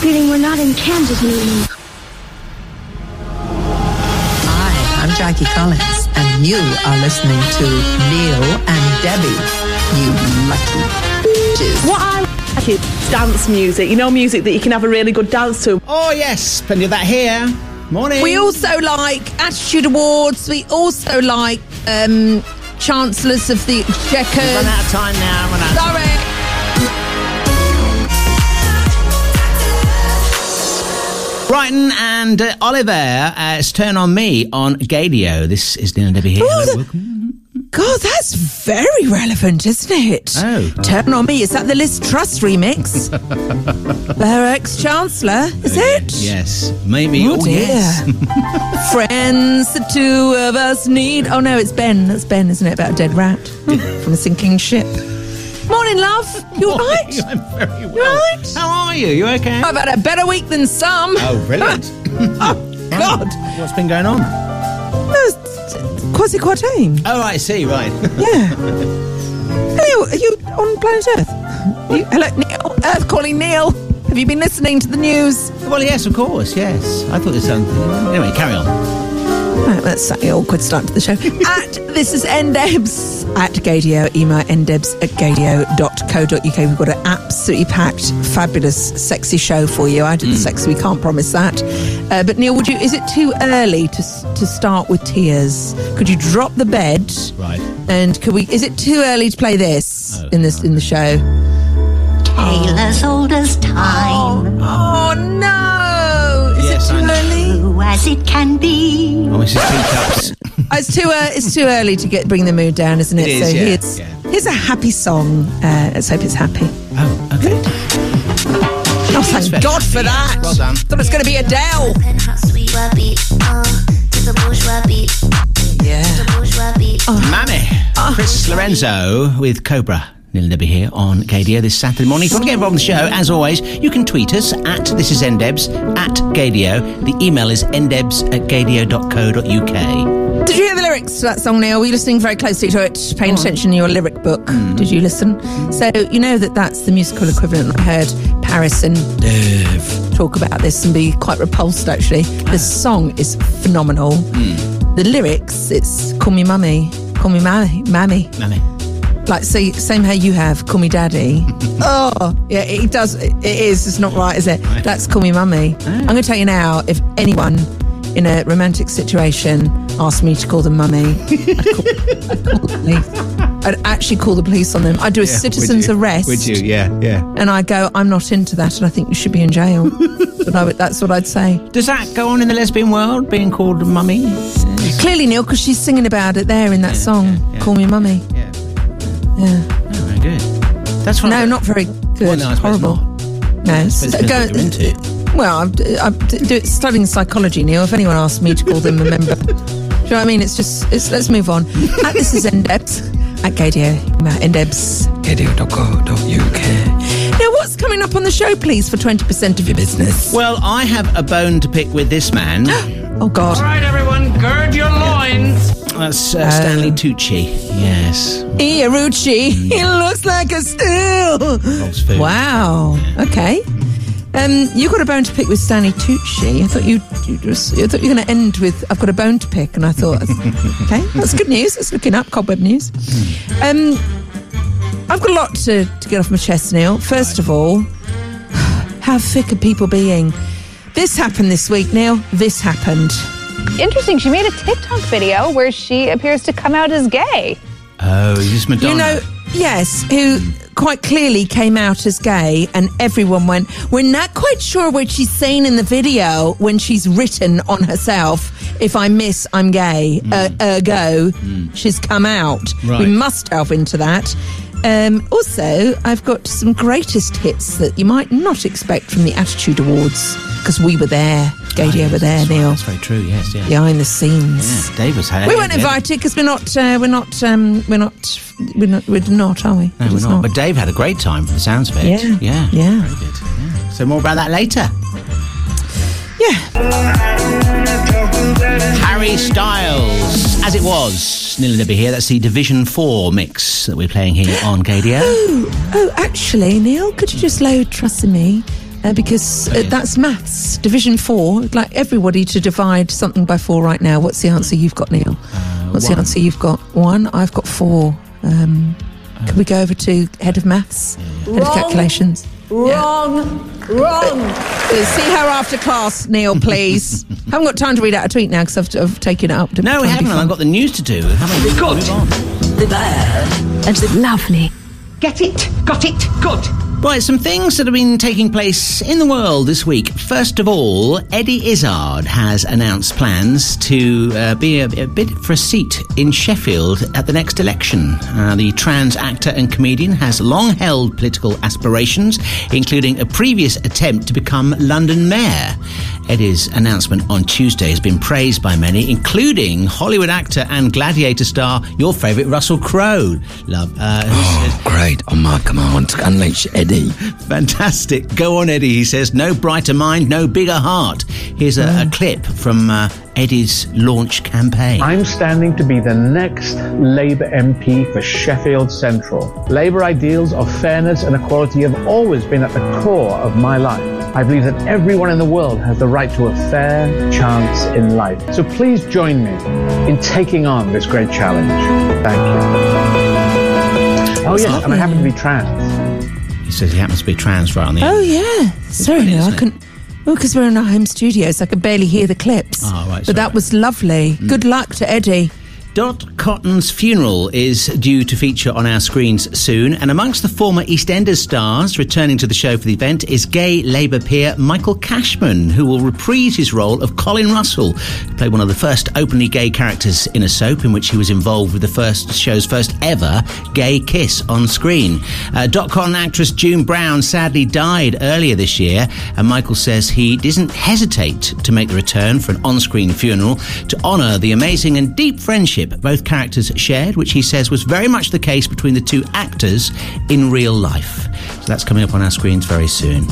feeling we're not in Kansas anymore. Hi, I'm Jackie Collins, and you are listening to Neil and Debbie. You lucky bitches. What I like is dance music. You know, music that you can have a really good dance to. Oh, yes, plenty of that here. Morning. We also like Attitude Awards. We also like um, Chancellors of the Exchequer. Run out of time now. Run out of time. Sorry. Brighton and uh, Oliver, uh, it's Turn On Me on Gaydio. This is and Debbie here. Oh, Hello, welcome. God, that's very relevant, isn't it? Oh. Turn on me. Is that the Liz Truss remix? Her ex Chancellor, is it? Yes, maybe. Oh, Oh, dear. yes. Friends, the two of us need. Oh no, it's Ben. That's Ben, isn't it? About a dead rat from a sinking ship. Morning, love. You all right? I'm very well. You right? How are you? You okay? I've had a better week than some. Oh, brilliant. Oh, God. What's been going on? No, it's Kwasi Kwarteng. Oh, I see, right. Yeah. Hello, are you on planet Earth? You- hello, Neil. Earth calling Neil. Have you been listening to the news? well, yes, of course, yes. I thought it was something. Anyway, carry on. Right, that's slightly awkward start to the show. at this is ndebs at gaydio. Email ndebs at gaydio.co.uk. We've got an absolutely packed, fabulous, sexy show for you. I did the sex, we can't promise that. Uh, but Neil, would you? Is it too early to to start with tears? Could you drop the bed? Right. And could we? Is it too early to play this Oh, in this in the show? Tale as old as time, Oh no! Is Yes, it I too know. early? true as it can be. Oh, Mrs. Teacups. Oh, it's too uh, it's too early to get bring the mood down, isn't it? It is, so yeah, here's yeah. here's a happy song. Uh, let's hope it's happy. Oh, okay. Oh, thank very God for that! Well done. Thought it was going to be Adele. Penthouse suite, beat, uh, to the bourgeois beat, Yeah. bourgeois beat. Mammy. Chris Lorenzo with Cobra. Neil Debbie here on Gaydio this Saturday morning. If you want to get involved in the show, as always, you can tweet us at this is ndebs at Gaydio. The email is ndebs at gaydio.co.uk. Did you hear the lyrics to that song, Neil? Were you listening very closely to it, paying attention to your lyric book? Mm. Did you listen? So you know that that's the musical equivalent. I heard Paris and Dave talk about this and be quite repulsed. Actually, the song is phenomenal. Mm. The lyrics, it's "Call me mummy, call me mammy, mammy." Mammy. Like, say, same hair you have, call me daddy. oh, yeah, it does. It is. It's not right, is it? That's call me mummy. Oh. I'm going to tell you now if anyone in a romantic situation asked me to call them mummy, I'd call, I'd call the police. I'd actually call the police on them. I'd do a citizen's arrest. Would you? Yeah, yeah. And I go, I'm not into that, and I think you should be in jail. but I would, that's what I'd say. Does that go on in the lesbian world, being called mummy? Clearly, Neil, because she's singing about it there in that song, yeah, yeah. "Call Me Mummy." Yeah. Yeah. Oh, very good. That's what No, not very good. Well, no, I suppose Horrible. not. No, suppose s- it depends what you're into. Well, I'm, I'm do, studying psychology, Neil. If anyone asks me to call them a member, do you know what I mean? It's just, it's, let's move on. At this is Ndebs at Gaydio. Ndebs. Gaydio.co.uk. Now, what's coming up on the show, please, for 20% of your business? Well, I have a bone to pick with this man. Oh, God. All right, everyone, gird your loins. That's uh, Stanley Tucci. Yes. Iarucci. He looks like a still. Wow. Okay. Um, you got a bone to pick with Stanley Tucci. I thought you, you just, I thought you were going to end with "I've got a bone to pick," and I thought, okay, that's good news. It's looking up cobweb news. Um, I've got a lot to, to get off my chest, Neil. First of all, how thick are people being? This happened this week, Neil. This happened. Interesting. She made a TikTok video where she appears to come out as gay. Oh, is this Madonna? You know, yes, who quite clearly came out as gay, and everyone went, We're not quite sure what she's saying in the video when she's written on herself, If I miss, I'm gay. Uh, ergo, she's come out. Right. We must delve into that. Um, also, I've got some greatest hits that you might not expect from the Attitude Awards because we were there. Gaydio were there, That's right, Neil. That's very true. Yes, yeah. Behind the scenes. Yeah, Dave was here. We weren't invited because we're not. Uh, we're not. Um, we're not. We're not. We're not, are we? No, we're just not. But Dave had a great time from the sounds of it. Yeah. Yeah. Yeah. Very good. Yeah. So more about that later. yeah. Harry Styles, as it was. Nearly Debbie here. That's the Division 4 mix that we're playing here on Gaydio. Oh, oh actually, Neil, could you just load "Trust in Me" uh, because uh, that's maths, division four. I'd like everybody to divide something by four right now. What's the answer you've got, Neil? What's the answer you've got? One. I've got four. Um, can we go over to head of maths, head of calculations? Wrong. Wrong. Uh, see her after class, Neil, please. haven't got time to read out a tweet now because I've, I've taken it up. To No, we try and be haven't. I've got the news to do. Haven't we? Good. Move on. Lovely. Get it? Got it? Good. Right, some things that have been taking place in the world this week. First of all, Eddie Izzard has announced plans to uh, be a, a bid for a seat in Sheffield at the next election. Uh, the trans actor and comedian has long held political aspirations, including a previous attempt to become London mayor. Eddie's announcement on Tuesday has been praised by many, including Hollywood actor and Gladiator star, your favourite Russell Crowe. Love, uh, said- Great. On my command, unleash Eddie. Fantastic. Go on, Eddie. He says, no brighter mind, no bigger heart. Here's a, a clip from uh, Eddie's launch campaign. I'm standing to be the next Labour MP for Sheffield Central. Labour ideals of fairness and equality have always been at the core of my life. I believe that everyone in the world has the right to a fair chance in life. So please join me in taking on this great challenge. Thank you. Oh, yes, and I happen to be trans. He says he happens to be trans right on the Oh end. yeah, sorry, funny, no, I isn't it? couldn't. Well, because we're in our home studios, I could barely hear the clips. Oh, right, but that was lovely. Mm. Good luck to Eddie. Dot Cotton's funeral is due to feature on our screens soon, and amongst the former EastEnders stars returning to the show for the event is gay Labour peer Michael Cashman, who will reprise his role of Colin Russell, who played one of the first openly gay characters in a soap in which he was involved with the first show's first ever gay kiss on screen. Uh, Dot Cotton actress June Brown sadly died earlier this year, and Michael says he doesn't hesitate to make the return for an on-screen funeral to honour the amazing and deep friendship both characters shared, which he says was very much the case between the two actors in real life. So that's coming up on our screens very soon.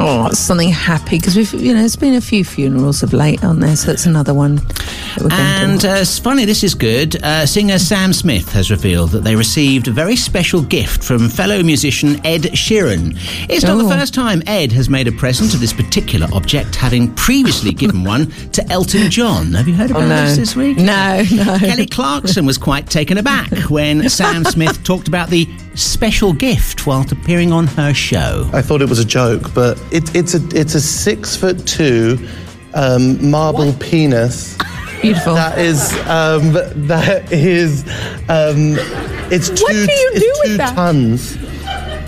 Oh, something happy because we've, you know, there's been a few funerals of late on there, so that's another one. That we're going And to uh, funny, this is good. Uh, singer Sam Smith has revealed that they received a very special gift from fellow musician Ed Sheeran. It's not the Oh. first time Ed has made a present of this particular object, having previously given one to Elton John. Have you heard about Oh, no. this this week? No, no. Kelly Clarkson was quite taken aback when Sam Smith talked about the special gift whilst appearing on her show. I thought it was a joke, but it, it's a it's a six foot two um, marble penis. Beautiful. That is um, that is um, it's two What do you it's do with two that? tons.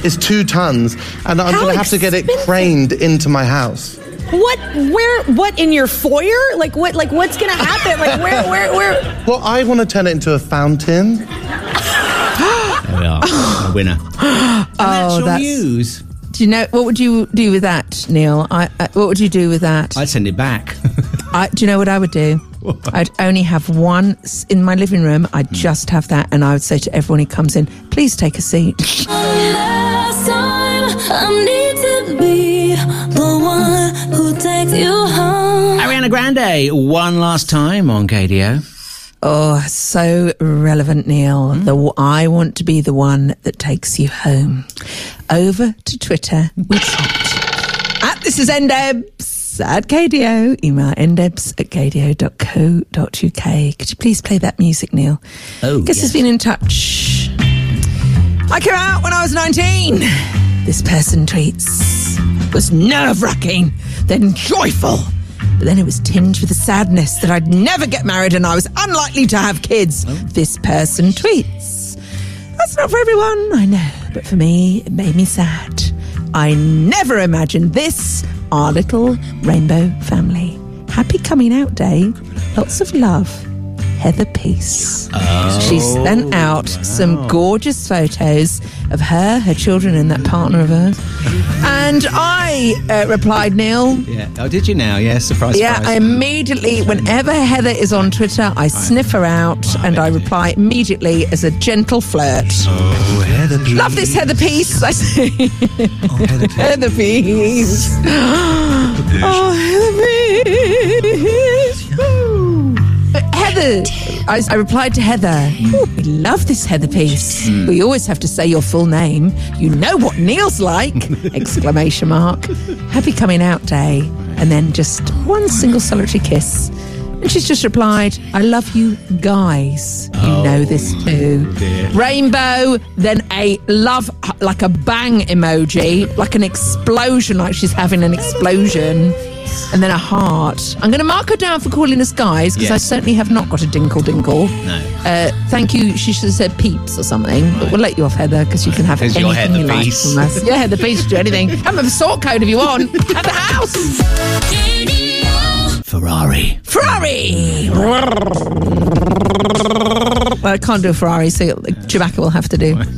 It's two tons, and I'm How going to have to get it craned into my house. What? Where? What in your foyer? Like what? Like what's gonna happen? Like where? Where? Where? Well, I want to turn it into a fountain. There we are, a winner. And that's Oh, your that's- news. Do you know what would you do with that, Neil? I, uh, what would you do with that? I'd send it back. I, do you know what I would do? I'd only have one s- in my living room. I'd just have that, and I would say to everyone who comes in, "Please take a seat." Last time I need to be the one who takes you home. Ariana Grande, one last time on Gaydio. Oh, so relevant, Neil. Hmm. The I want to be the one that takes you home. Over to Twitter, we chat. At this is ndebs at Gaydio. Email ndebs at gaydio.co.uk. Could you please play that music, Neil? Oh, Guess yes. has been in touch. I came out when I was 19. This person tweets. Was nerve wracking, then joyful. But then it was tinged with a sadness that I'd never get married and I was unlikely to have kids. Oh. This person tweets. That's not for everyone, I know, but for me, it made me sad. I never imagined this, our little rainbow family. Happy coming out day. Lots of love. Heather Peace. she sent out some gorgeous photos of her, her children, and that partner of hers. And I uh, replied, Neil, Yeah. Oh, did you now? Yes. Surprise. yeah, I immediately, whenever Heather is on Twitter, I sniff her out and I reply immediately as a gentle flirt. Oh, Heather. Peace. Love this Heather piece, I say. Oh, Heather piece. Oh, Heather piece. Heather, I, I replied to Heather, "Ooh, we love this Heather piece. Hmm. We always have to say your full name. You know what Neil's like! Exclamation mark. Happy coming out day. And then just one single solitary kiss. And she's just replied, I love you guys. You oh, know this too. Rainbow, then a love, like a bang emoji, like an explosion, like she's having an explosion. And then a heart. I'm going to mark her down for calling us guys because I certainly have not got a dinkle dinkle. No. Uh, thank you. She should have said peeps or something, but we'll let you off, Heather, because you can have 'Cause anything you're Heather you like Peace. from us. Yeah, Heather Peace, do anything. Have a sort code if you want at the house. Ferrari. Ferrari. Well, I can't do a Ferrari, so Chewbacca will have to do.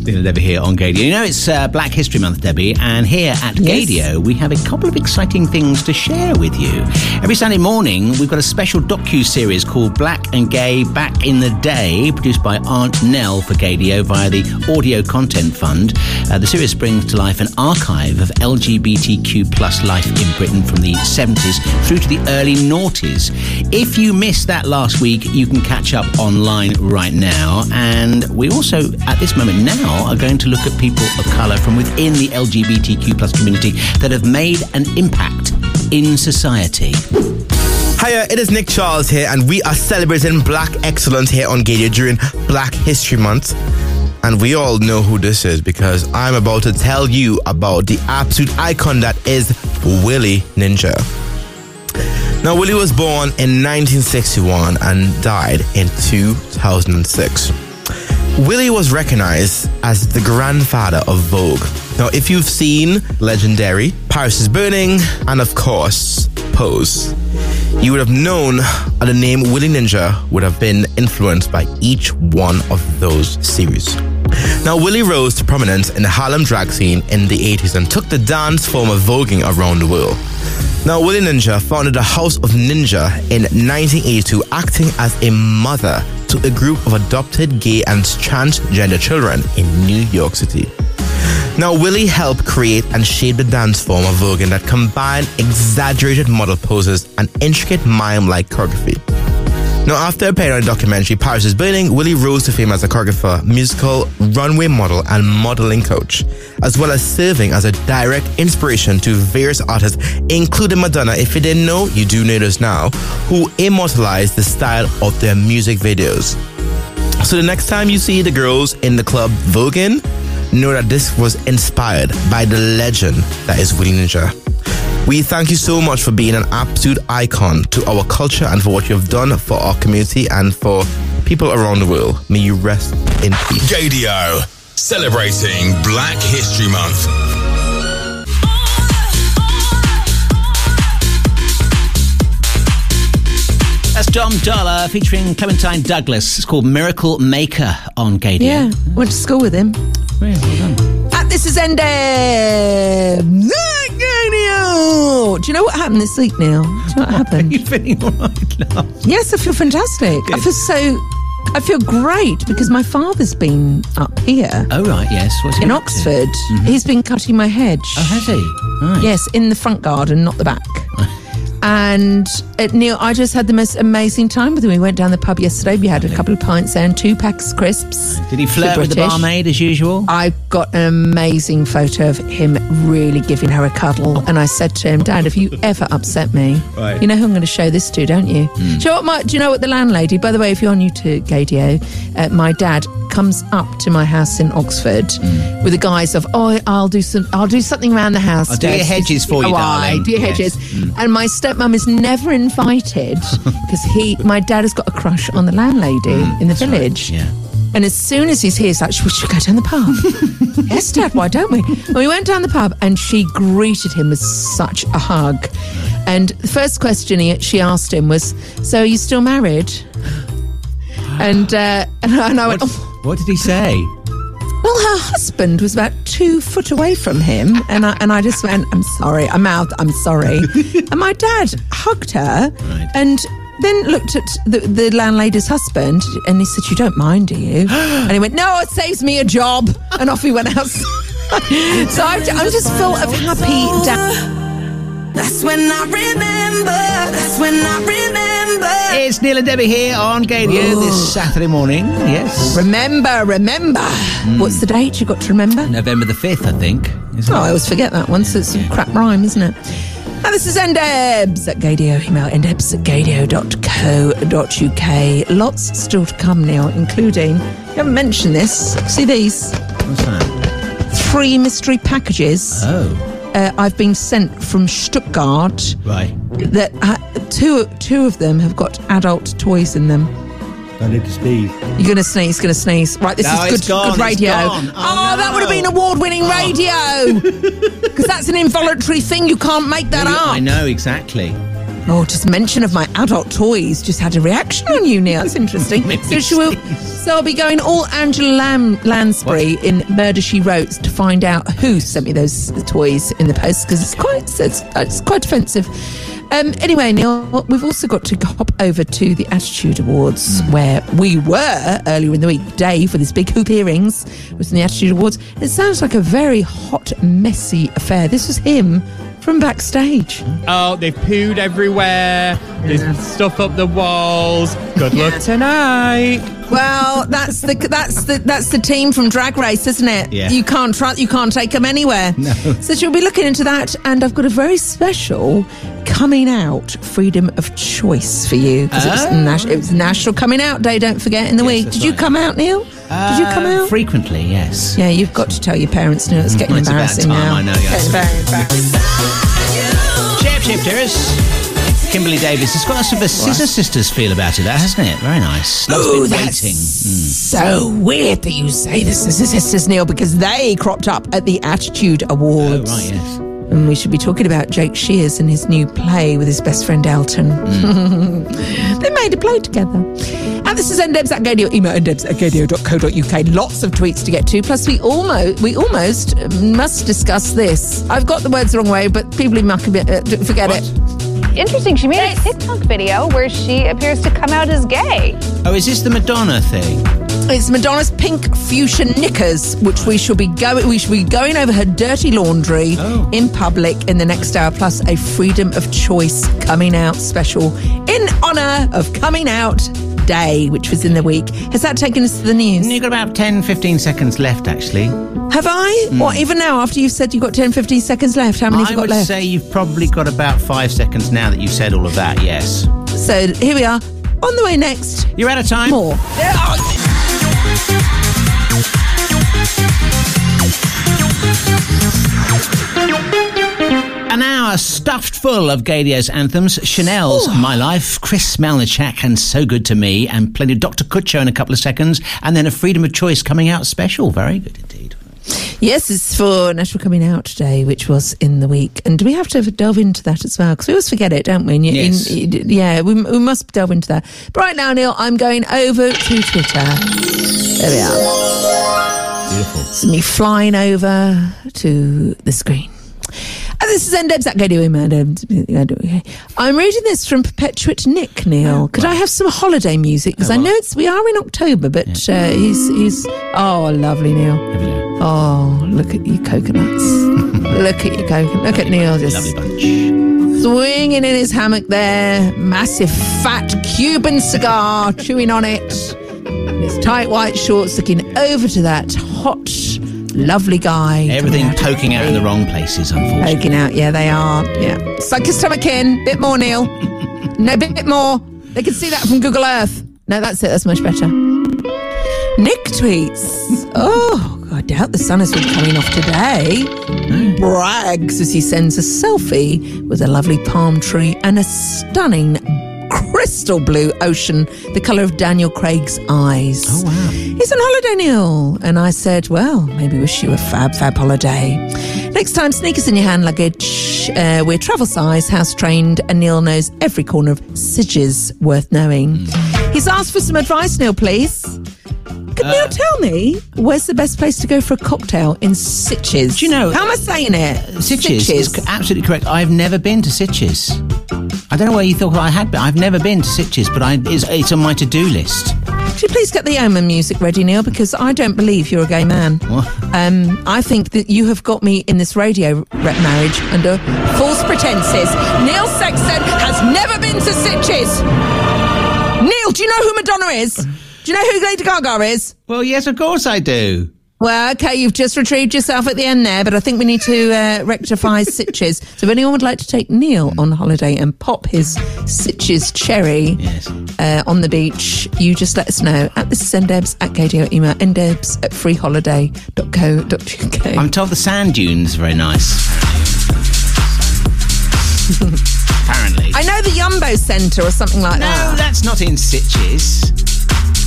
And Debbie here on Gaydio. You know, it's uh, Black History Month, Debbie, and here at Yes. Gaydio, we have a couple of exciting things to share with you. Every Sunday morning, we've got a special docu-series called Black and Gay Back in the Day, produced by Aunt Nell for Gaydio via the Audio Content Fund. Uh, the series brings to life an archive of LGBTQ plus life in Britain from the 70s through to the early noughties. If you missed that last week, you can catch up online right now. And we also, at this moment now, are going to look at people of colour from within the LGBTQ plus community that have made an impact in society. Hiya, it is Nick Charles here, and we are celebrating Black excellence here on Gaydio during Black History Month. And we all know who this is because I'm about to tell you about the absolute icon that is Willie Ninja. Now, Willie was born in 1961 and died in 2006. Willie was recognized as the grandfather of Vogue. Now, if you've seen Legendary, Paris is Burning, and of course, Pose, you would have known that the name Willie Ninja would have been influenced by each one of those series. Now, Willie rose to prominence in the Harlem drag scene in the 80s and took the dance form of voguing around the world. Now, Willie Ninja founded the House of Ninja in 1982, acting as a mother to a group of adopted gay and transgender children in New York City. Now, Willie helped create and shape the dance form of voguing that combined exaggerated model poses and intricate mime-like choreography. Now, after appearing on the documentary Paris is Burning, Willie rose to fame as a choreographer, musical, runway model, and modeling coach, as well as serving as a direct inspiration to various artists, including Madonna. If you didn't know, you do know this now, who immortalized the style of their music videos. So the next time you see the girls in the club voguing, know that this was inspired by the legend that is Willie Ninja. We thank you so much for being an absolute icon to our culture and for what you have done for our community and for people around the world. May you rest in peace. Gaydio, celebrating Black History Month. That's Dom Dolla featuring Clementine Douglas. It's called Miracle Maker on Gaydio. Yeah, went to school with him. Well done. At this is ended. Do you know what happened this week, Neil? Do you know what happened? you feeling all right now? Yes, I feel fantastic. I feel so. I feel great because my father's been up here Oh, right, yes. What's he in up to? Oxford. Mhm. He's been cutting my hedge. Oh, has he? Right. Yes, in the front garden, not the back. And uh, Neil, I just had the most amazing time with him. We went down the pub yesterday. We had a couple of pints there and two packs of crisps. Did he flirt with the barmaid as usual? I got an amazing photo of him really giving her a cuddle. And I said to him, Dad, if you ever upset me, Right. you know who I'm going to show this to, don't you? Do, you know what my, do you know what the landlady, by the way, if you're new to Gaydio, uh, my dad comes up to my house in Oxford with the guise of, oh, I'll do some, I'll do something around the house. I'll do your hedges for you, Oh, I darling. Do your Yes. hedges. And my stepmom is never invited because he, my dad has got a crush on the landlady in the village. Yeah. And as soon as he's here, he's like, should we go down the pub? yes, Dad, why don't we? And we went down the pub and she greeted him with such a hug. And the first question he, she asked him was, So are you still married? And, uh, and, I- and I went, oh, What did he say? Well, her husband was about two foot away from him, and I and I just went, "I'm sorry, I'm out, I'm sorry." and my dad hugged her, and then looked at the, the landlady's husband, and he said, "You don't mind, do you?" and he went, "No, it saves me a job," and off he went out. so I'm, I'm just full of happy. Da- That's when I remember. That's when I remember. It's Neil and Debbie here on Gaydio this Saturday morning. Yes. Remember, remember. Hmm. What's the date you got to remember? November the 5th, I think. isn't Oh, I always forget that one, so it's a crap rhyme, isn't it? And this is Ndebs at Gaydio. Email ndebs at gaydio.co.uk. Lots still to come, Neil, including, you haven't mentioned this, see these? What's that? Three mystery packages. Oh, Uh, I've been sent from Stuttgart right. that uh, two, two of them have got adult toys in them. I need to sneeze. You're going to sneeze, going to sneeze. Right, this No, is good, gone, good radio. Oh, Oh, that would have been award winning radio. Because that's an involuntary thing. You can't make that up. I know, exactly. Oh, just mention of my adult toys just had a reaction on you, Neil. That's interesting. So, will, so I'll be going all Angela Lam- Lansbury in Murder She Wrote to find out who sent me those toys in the post because it's quite it's, it's quite offensive. Um, anyway, Neil, we've also got to hop over to the Attitude Awards where we were earlier in the week. Dave with his big hoop earrings was in the Attitude Awards. It sounds like a very hot, messy affair. This was him from backstage. Oh, they've pooed everywhere. There's stuff up the walls. Good luck tonight. Well, that's the that's the that's the team from Drag Race, isn't it? Yeah. You can't try, you can't take them anywhere. No. So she'll be looking into that, and I've got a very special coming out freedom of choice for you because it, Oh. nas- it was National Coming Out Day. Don't forget in the week. that's Did you come out, Neil? Did you come Uh, out? Frequently, yes. Yeah, you've got to tell your parents. Neil, it's getting It's about embarrassing time, now. I know, yes. It's very embarrassing. Chip, dearest. Kimberly Davis. It's got a sort of a Scissor Sisters feel about it, that, hasn't it? Very nice. Been that's. Mm. So weird that you say this, this is sisters Neil, because they cropped up at the Attitude Awards. Oh, right, yes. And we should be talking about Jake Shears and his new play with his best friend Elton. Mm. they made a play together. And this is ndebs at gaydio. Email ndebs at gaydio.co.uk. Lots of tweets to get to. Plus, we almost we almost must discuss this. I've got the words the wrong way, but people might uh, forget it. Interesting. She made a TikTok video where she appears to come out as gay. Oh, is this the Madonna thing? It's Madonna's pink fuchsia knickers, which we shall be going. We shall be going over her dirty laundry oh. in public in the next hour. Plus, a freedom of choice coming out special in honour of Coming Out Day, which was in the week. Has that taken us to the news? You've got about 10, 15 seconds left, actually. Have I? Hmm. What? Even now, after you've said you've got 10, 15 seconds left, how many have I you got would say you've probably got about five seconds now that you've said all of that, yes. So here we are. On the way next. You're out of time. More. An hour stuffed full of Gaydio's anthems, Chanel's My Life, Chris Melnichak and So Good to Me, and plenty of Dr. Kucho in a couple of seconds, and then a Freedom of Choice coming out special. Very good indeed. Yes, it's for National Coming Out Day, which was in the week. And do we have to delve into that as well? Because we always forget it, don't we? And you- Yes. in- in- yeah, we, we must delve into that. But right now, Neil, I'm going over to Twitter. There we are. Beautiful. It's me flying over to the screen. And this is Ndebs at. I'm reading this from Perpetuate Nick, Neil. Could I have some holiday music? Because I know it's we are in October, but uh, he's he's oh lovely Neil. Oh, look at you coconuts. look at you coconut. Look at Neil just Lovely bunch. swinging in his hammock there. Massive fat Cuban cigar, chewing on it. His tight white shorts looking over to that hot, lovely guy. Everything coming out of poking out in the wrong places, unfortunately. Poking out, yeah, they are. Yeah. Suck your stomach in. Bit more, Neil. no, bit, bit more. They can see that from Google Earth. No, that's it. That's much better. Nick tweets. Oh, I doubt the sun has been coming off today. Brags as he sends a selfie with a lovely palm tree and a stunning crystal blue ocean, the colour of Daniel Craig's eyes. Oh, wow. He's on holiday, Neil. And I said, well, maybe wish you a fab, fab holiday. Next time, sneakers in your hand luggage. Uh, we're travel size, house trained, and Neil knows every corner of Sitges worth knowing. He's asked for some advice, Neil, please. Can Neil tell me where's the best place to go for a cocktail in Sitges? Do you know- How am I saying it? Sitges is c- absolutely correct. I've never been to Sitges. I don't know where you thought I had been. I've never been to Sitges, but I, it's, it's on my to-do list. Could you please get the Omen music ready, Neil? Because I don't believe you're a gay man. Um, I think that you have got me in this radio rep marriage under false pretenses. Neil Sexton has never been to Sitges. Neil, do you know who Madonna is? Do you know who Lady Gaga is? Well, yes, of course I do. Well, okay, you've just retrieved yourself at the end there, but I think we need to uh, rectify Sitges. So if anyone would like to take Neil on holiday and pop his Sitges cherry uh, on the beach, you just let us know at this is ndebs at Gaydio, email ndebs at freeholiday.co.uk. I'm told the sand dunes are very nice. Apparently. I know the Yumbo Centre or something like No, that. No, that's not in Sitches.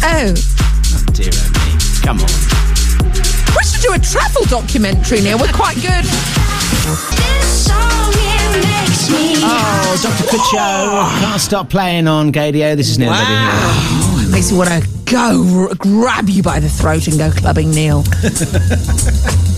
Oh. Oh, dear oh me. Come on. We should do a travel documentary, Neil. We're quite good. Oh, Dr. Kucho. Can't stop playing on Gaydio. This is Neil Wow. It makes me want to go grab you by the throat and go clubbing, Neil.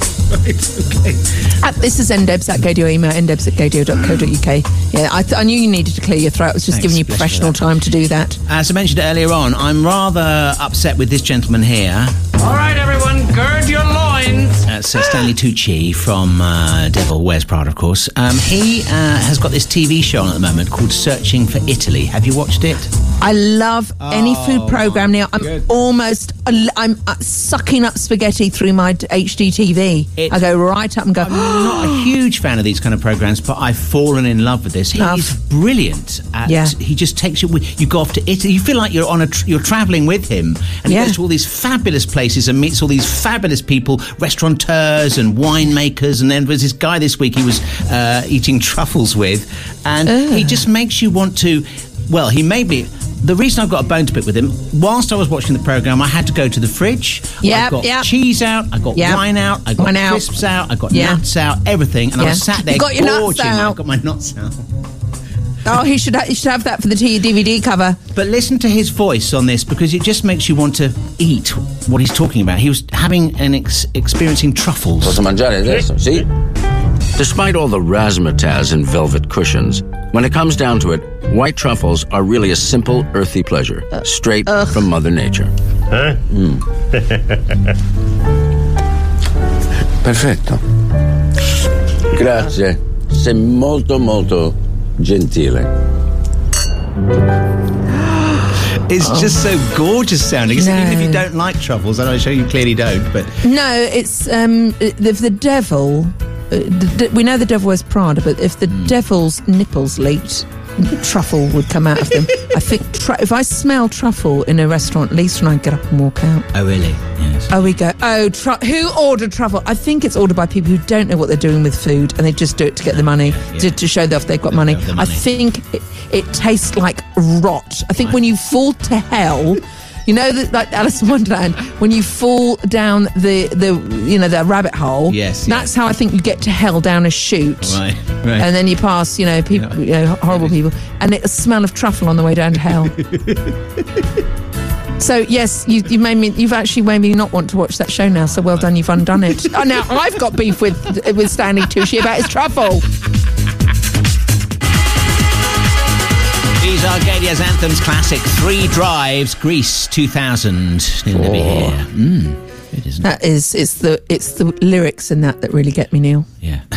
At, this is ndebs at gaydio email ndebs at gaydio.co.uk. Yeah, I, th- I knew you needed to clear your throat. I was just Thanks, giving you bless you professional for time to do that. As I mentioned earlier on, I'm rather upset with this gentleman here. All right, everyone, gird your loins. That's uh, Stanley Tucci from uh, Devil Wears Prada, of course. Um, he uh, has got this TV show on at the moment called Searching for Italy. Have you watched it? I love any Oh, food program now. I'm almost, I'm uh, sucking up spaghetti through my d- HD TV. I go right up and go. I'm not a huge fan of these kind of programs, but I've fallen in love with this. Love. He's brilliant. At, Yeah. He just takes you. with- You go off to Italy. You feel like you're on a. Tr- you're traveling with him, and he Yeah. goes to all these fabulous places and meets all these fabulous people, and winemakers. And then there was this guy this week he was uh, eating truffles with, and he just makes you want to. Well, he made me. The reason I've got a bone to pick with him, whilst I was watching the program, I had to go to the fridge. Yeah, I got yep. cheese out. I got Yep. wine out. I got Wine crisps out. I got Yeah. nuts out. Everything, and I was sat there You got your nuts gorging. I out. got my nuts out. Oh, he should, ha- he should have that for the T- DVD cover. But listen to his voice on this because it just makes you want to eat what he's talking about. He was having an ex- experiencing truffles. Posso mangiare adesso, sì? Despite all the razzmatazz and velvet cushions, when it comes down to it, white truffles are really a simple, earthy pleasure, straight from Mother Nature. Mm. Perfetto. Grazie. Sei molto, molto gentile. It's Oh. just so gorgeous sounding. Isn't? Even if you don't like truffles, and I'm sure you clearly don't, but No, it's um, if the devil. Uh, the, we know the devil wears Prada, but if the Hmm. devil's nipples leaked, truffle would come out of them. I think tru- if I smell truffle in a restaurant, at least when I get up and walk out. oh really? Yes. Oh, we go. Oh, tru- who ordered truffle? I think it's ordered by people who don't know what they're doing with food, and they just do it to get the money to, to show off they've got money. the I think it, it tastes like rot. I think when you fall to hell. You know that, like Alice in Wonderland, when you fall down the the you know the rabbit hole. Yes, that's how I think you get to hell down a chute. Right, right. And then you pass, you know, people, you know, horrible people, and it a smell of truffle on the way down to hell. So yes, you, you made me. You've actually made me not want to watch that show now. So well done, you've undone it. oh, now I've got beef with with Stanley Tucci about his truffle. These are Gaydio's Anthems classic Three Drives, Greece 2000. Neil Libby here. Mm, it isn't. That is, it's the it's the lyrics in that that really get me, Neil. Yeah.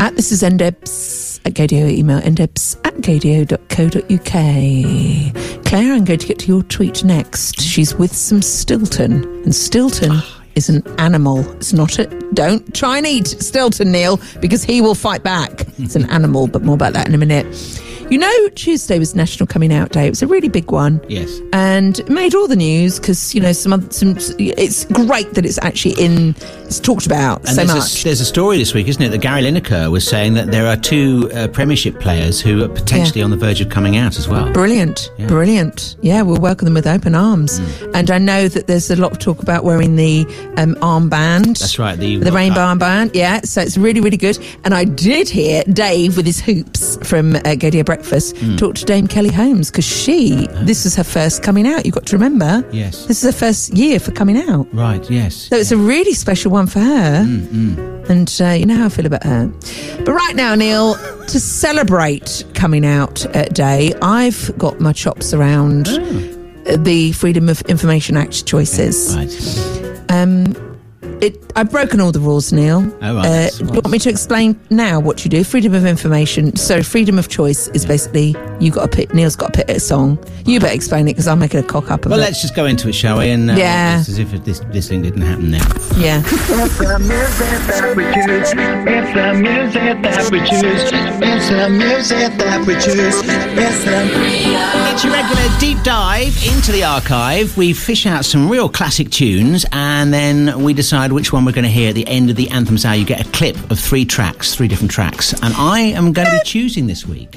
at this is ndebs at gaydio email ndebs at gaydio.co.uk. Claire, I'm going to get to your tweet next. She's with some Stilton, and Stilton. Is an animal. It's not a. Don't try and eat Stilton, Neil, because he will fight back. It's an animal, but more about that in a minute. You know, Tuesday was National Coming Out Day. It was a really big one. Yes. and it made all the news because you know some other, some. It's great that it's actually in. It's talked about And so there's, much. A, there's a story this week, isn't it, that Gary Lineker was saying that there are two uh, Premiership players who are potentially on the verge of coming out as well. Brilliant, brilliant. Yeah, we'll welcome them with open arms. Mm. And I know that there's a lot of talk about wearing the um, armband. That's right, the the rainbow armband. Yeah, so it's really, really good. And I did hear Dave with his hoops from uh, Gaydio Breakfast Mm. talk to Dame Kelly Holmes because she, this is her first coming out. You've got to remember. Yes. This is her first year for coming out. Right, yes. So it's a really special one for her. And uh, you know how I feel about her. But right now, Neil, to celebrate coming out day, I've got my chops around uh, the Freedom of Information Act choices. Um, it, I've broken all the rules, Neil. Oh, right. Uh, do you want me to explain now what you do? Freedom of information. So, freedom of choice is basically you got to pick. Neil's got to pick a song. You better explain it because I'm making a cock up of it. Well, it. let's just go into it, shall we? And uh, Yeah. it's as if this this thing didn't happen now. Yeah. It's the music that we choose. It's the music that we choose. It's the music that we choose. It's the. It's your regular deep dive into the archive. We fish out some real classic tunes, and then we decide which one we're going to hear at the end of the anthems hour. You get a clip of three tracks, three different tracks, and I am going to be choosing this week.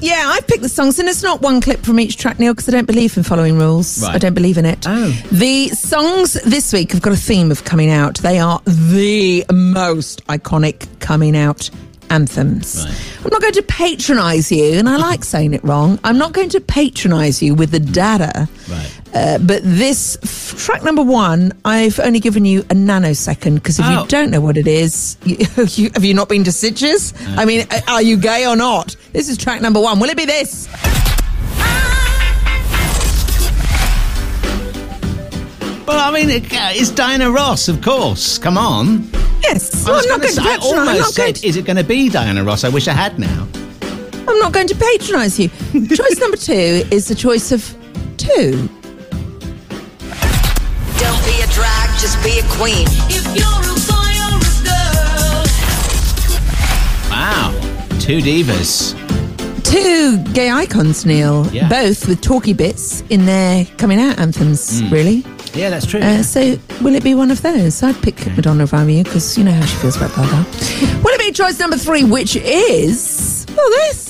Yeah, I've picked the songs, and it's not one clip from each track, Neil, because I don't believe in following rules. Right. I don't believe in it. Oh. The songs this week have got a theme of coming out. They are the most iconic coming out anthems. I'm not going to patronise you, and I like saying it wrong. I'm not going to patronise you with the data. Uh, but this f- track number one, I've only given you a nanosecond because if Oh. you don't know what it is, you, you, have you not been to Sitges? I mean, are you gay or not? This is track number one. Will it be this? Well, I mean, uh, it's Diana Ross, of course. Come on. Yes. I, was I'm not gonna to say- I patronise. I'm almost not going said, is it going to be Diana Ross? I wish I had now. I'm not going to patronise you. choice number two is the choice of two. Don't be a drag, just be a queen. If you're a boy or a girl. Wow. Two divas. Two gay icons, Neil. Yeah. Both with talky bits in their coming out anthems, Mm. really. Yeah, that's true. Uh, so, will it be one of those? I'd pick Madonna if I were you, because you know how she feels about Gaga. will it be choice number three, which is. Oh, this.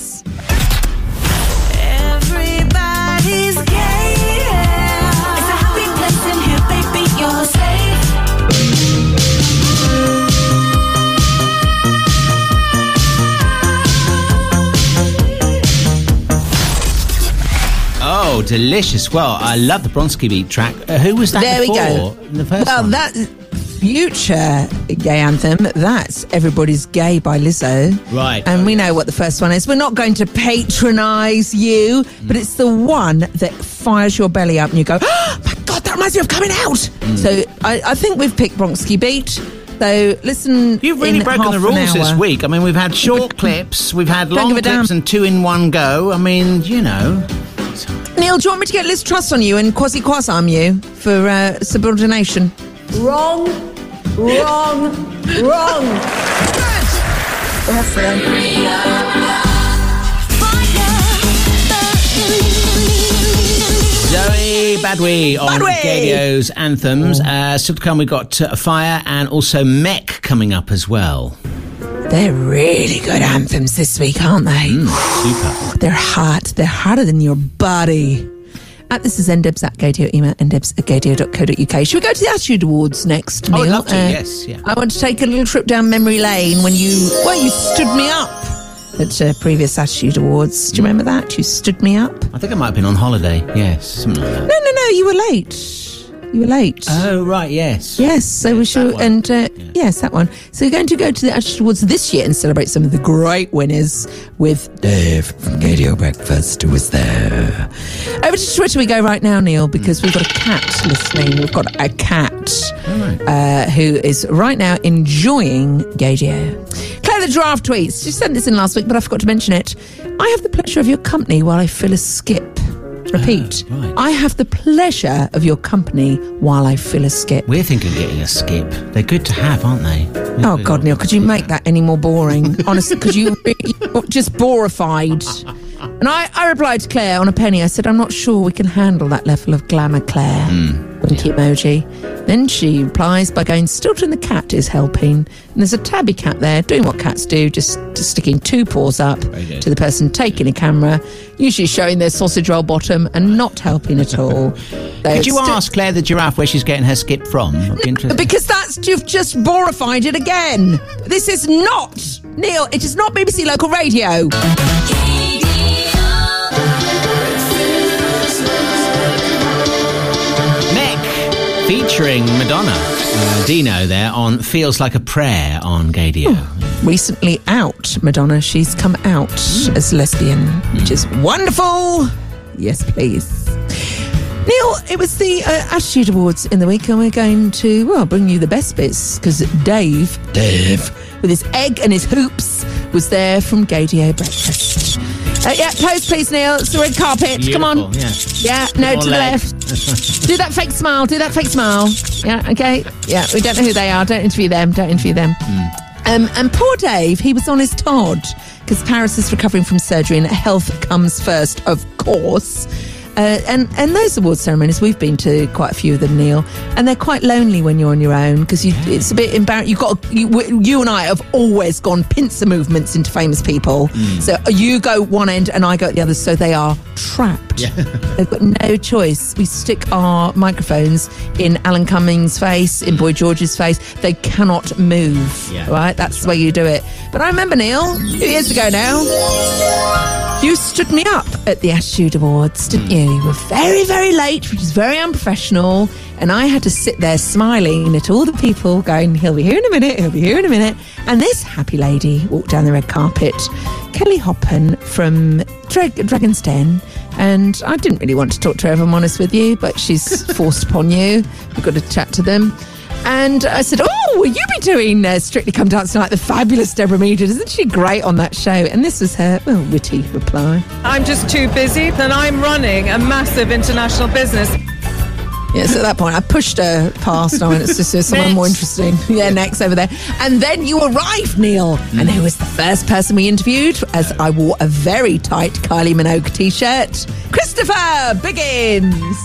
Delicious. Well, I love the Bronski Beat track. Uh, who was that there we before? go. The first well, one? that future gay anthem, that's Everybody's Gay by Lizzo. Right. And we know what the first one is. We're not going to patronise you, but it's the one that fires your belly up and you go, oh my God, that reminds me of coming out. So I, I think we've picked Bronski Beat. So listen. You've really broken the rules this week. I mean, we've had short clips, we've had long clips, and two in one go. I mean, you know. Neil, do you want me to get Liz Truss on you and Quasi Arm you for uh, subordination? Wrong, wrong, wrong. Zoe Badwi on Badwi! Gaydio's anthems. Uh, still to come, we've got uh, Fire and also Mech coming up as well. They're really good anthems this week, aren't they? Mm, super. They're hot. They're hotter than your body. At this is ndebs at gaydio, email ndebs at gaydio.co.uk. Should we go to the Attitude Awards next, Oh, I'd love to, uh, yes, yeah. I want to take a little trip down memory lane when you, well, you stood me up at uh, previous Attitude Awards. Do you mm. remember that? You stood me up? I think I might have been on holiday. Yes, something like that. No, no, no, you were late. You were late. Oh, right, yes. Yes, so we should, and uh, yes, that one. So we're going to go to the Attitude Awards this year and celebrate some of the great winners with Dave from Radio Breakfast, who was there. Over to Twitter we go right now, Neil, because we've got a cat listening. We've got a cat uh, who is right now enjoying Gaydio. Claire the draft tweets. She sent this in last week, but I forgot to mention it. I have the pleasure of your company while I fill a skip. Repeat. Oh, I have the pleasure of your company while I fill a skip. We're thinking of getting a skip. They're good to have, aren't they? Oh God, Neil, could you make that any more boring? Honestly, because you you're just borified. And I, I replied to Claire on a penny. I said, I'm not sure we can handle that level of glamour, Claire. Hmm. Winky emoji. Then she replies by going, Stilton the cat is helping. And there's a tabby cat there doing what cats do, just, just sticking two paws up to the person taking a camera, usually showing their sausage roll bottom and not helping at all. Could you ask Claire the giraffe where she's getting her skip from? Interested. Because that's you've just borified it again. This is not Neil. It is not BBC local radio. Featuring Madonna. Uh, Dino there on Feels Like a Prayer on Gaydio. Recently out, Madonna. She's come out as lesbian, which is wonderful. Yes, please. Neil, it was the uh, Attitude Awards in the week, and we're going to, well, bring you the best bits because Dave, Dave, with his egg and his hoops, was there from Gaydio Breakfast. Uh, yeah, pose please, Neil. It's the red carpet. Come on. Beautiful, Yeah, no, More to the leg. left. Do that fake smile. Do that fake smile. Yeah, okay. Yeah, we don't know who they are. Don't interview them. Don't interview them. Um, and poor Dave, he was on his Todd because Paris is recovering from surgery and health comes first, of course. Uh, and and those award ceremonies we've been to quite a few of them, Neil, and they're quite lonely when you're on your own because you, it's a bit embarrassing. You've got you, you and I have always gone pincer movements into famous people. So you go one end and I go at the other, so they are trapped. They've got no choice. We stick our microphones in Alan Cummings' face, in Boy George's face. They cannot move. Yeah, right? That's the way you do it. But I remember, Neil, a few years ago now, you stood me up at the Attitude Awards, didn't hmm. you? You were very, very late, which is very unprofessional. And I had to sit there smiling at all the people going, he'll be here in a minute, he'll be here in a minute. And this happy lady walked down the red carpet, Kelly Hoppen from Dra- Dragon's Den. And I didn't really want to talk to her, if I'm honest with you, but she's forced upon you. We've got to chat to them. And I said, Oh, will you be doing uh, Strictly Come Dance Tonight? The fabulous Deborah Mead. Isn't she great on that show? And this was her well, witty reply. I'm just too busy, and I'm running a massive international business. Yes, at that point, I pushed her past. I went, it's just there's someone more interesting. Yeah, next over there. And then you arrived, Neil. And who was the first person we interviewed? As I wore a very tight Kylie Minogue t shirt, Christopher Biggins.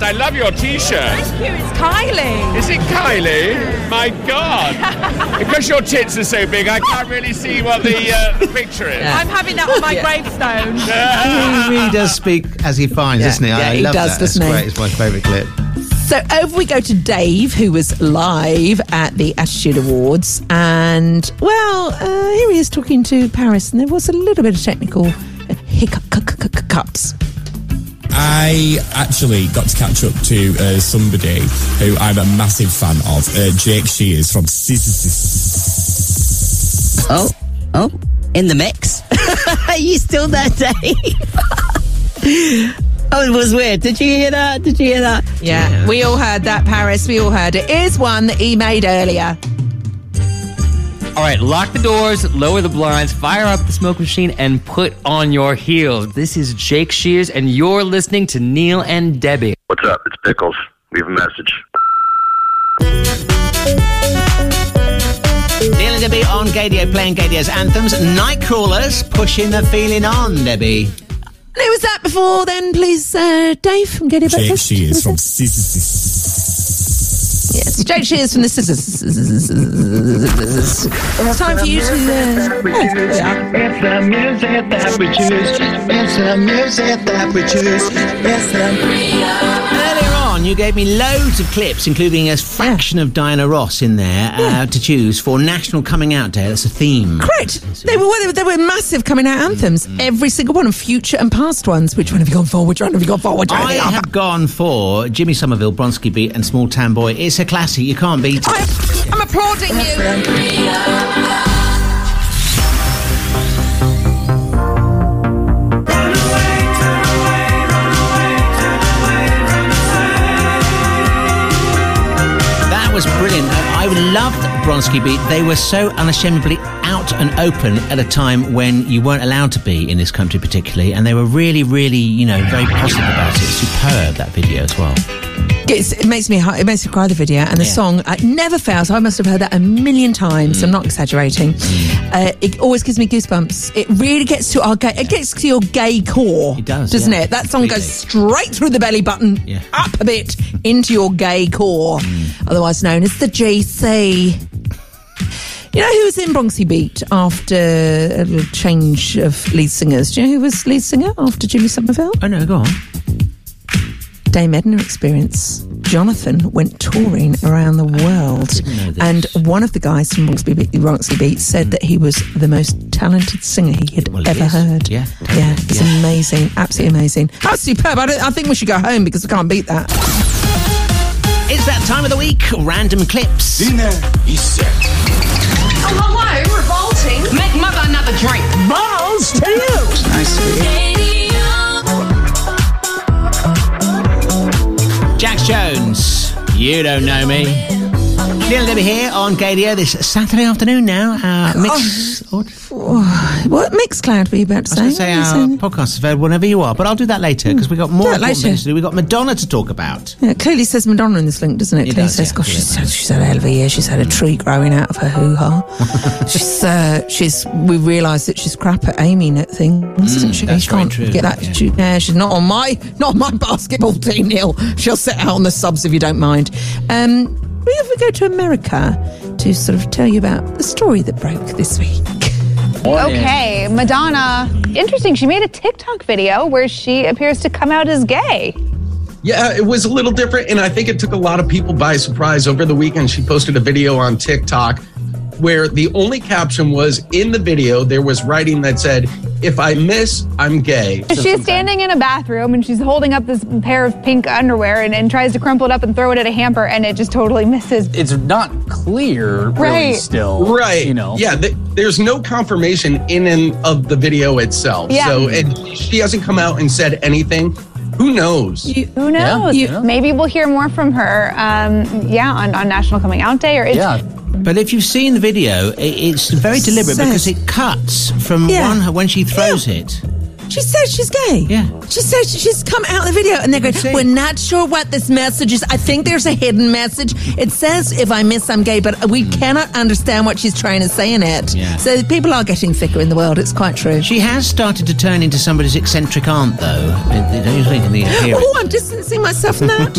I love your t-shirt. Thank you, it's Kylie. Is it Kylie? My God! because your tits are so big, I can't really see what the uh, the picture is. I'm having that on my gravestone. he really does speak as he finds, Yeah, doesn't he? yeah, I he love does, that. That's doesn't he? great. It's my favourite clip. So over we go to Dave, who was live at the Attitude Awards, and well, uh, here he is talking to Paris, and there was a little bit of technical uh, hiccups. I actually got to catch up to uh, somebody who I'm a massive fan of, uh, Jake Shears from Oh, oh, in the mix. Are you still there, Dave? oh, it was weird. Did you hear that? Did you hear that? Yeah, we all heard that, Paris. We all heard it. Is one that he made earlier. All right, lock the doors, lower the blinds, fire up the smoke machine, and put on your heels. This is Jake Shears, and you're listening to Neil and Debbie. What's up? It's Pickles. Leave a message. Neil and Debbie on Gaydio playing Gaydio's anthems. Nightcrawlers pushing the feeling on, Debbie. And who was that before then, please, uh, Dave from Gaydio Jake Breakfast? Shears from Yes, Jake Shears from the Scissors. It's time for you to. Uh, It's the music that we choose. It's the music that we choose. It's the Earlier on, you gave me loads of clips, including a fraction of Diana Ross in there uh, to choose for National Coming Out Day. That's a theme. Correct. They were, they were they were massive coming out anthems. Every single one, of future and past ones. Which one have you gone for? Which one have you gone for? Which one have I you gone for? have gone for Jimmy Somerville, Bronski Beat, and Small Town Boy. It's a classic. You can't beat it. I'm applauding you. I loved Bronski Beat. They were so unashamedly out and open at a time when you weren't allowed to be in this country, particularly, and they were really, really, you know, very positive about it. Superb that video as well. It's, it makes me it makes me cry the video and the Yeah. song uh, never fails. I must have heard that a million times. I'm not exaggerating. Uh, it always gives me goosebumps. It really gets to our gay. It gets to your gay core. It does, doesn't yeah. it? That song goes straight through the belly button, up a bit into your gay core, otherwise known as the GC. You know who was in Bronski Beat after a little change of lead singers? Do you know who was lead singer after Jimmy Somerville? Oh no, go on. Dame Edna experience. Jonathan went touring around the world, and one of the guys from Bronski Beat, Bronski Beat said that he was the most talented singer he had he ever is. heard. Yeah, yeah, it's amazing, absolutely amazing. That's superb. I, don't, I think we should go home because we can't beat that. It's that time of the week. Random clips. Dinner is set. Oh, revolting. Make mother another drink. Balls to you. Jax Jones. You don't know me. Neil Debbie here on Gaydio this Saturday afternoon now. Uh, mix. What Mixcloud were you about to I was say? to say our saying? podcast is available whenever you are, but I'll do that later because we've got more Do important things to do. We've got Madonna to talk about. Yeah, it clearly says Madonna in this link, doesn't it? It clearly does, says, yeah. gosh, she's, had- she's had a hell of a year. She's had a tree growing out of her hoo ha. she's, uh, she's, we realised that she's crap at aiming at things, isn't she? Mm, that's You can't true, get that. yeah. She, yeah, she's not on my, not on my basketball team, Neil. She'll sit out on the subs if you don't mind. Um, we have to go to America to sort of tell you about the story that broke this week. Okay, Madonna. Interesting. She made a TikTok video where she appears to come out as gay. Yeah, it was a little different, and I think it took a lot of people by surprise. Over the weekend, she posted a video on TikTok where the only caption was in the video, there was writing that said, If I miss, I'm gay. She's standing in a bathroom and she's holding up this pair of pink underwear and, and tries to crumple it up and throw it at a hamper, and it just totally misses. It's not clear, really, Right. still. Right. You know. Yeah, th- there's no confirmation in and of the video itself. Yeah. So and she hasn't come out and said anything. Who knows? Who knows? Maybe we'll hear more from her. Um, yeah, on, on National Coming Out Day, or it's, But if you've seen the video, it's very deliberate Says- because it cuts from Yeah. one when she throws it. She says she's gay. Yeah. She says she's come out in the video and they're going, we're not sure what this message is. I think there's a hidden message. It says, if I miss, I'm gay, but we cannot understand what she's trying to say in it. Yeah. So people are getting thicker in the world. It's quite true. She has started to turn into somebody's eccentric aunt, though. Don't you think in the appearance? Oh, I'm distancing myself from that.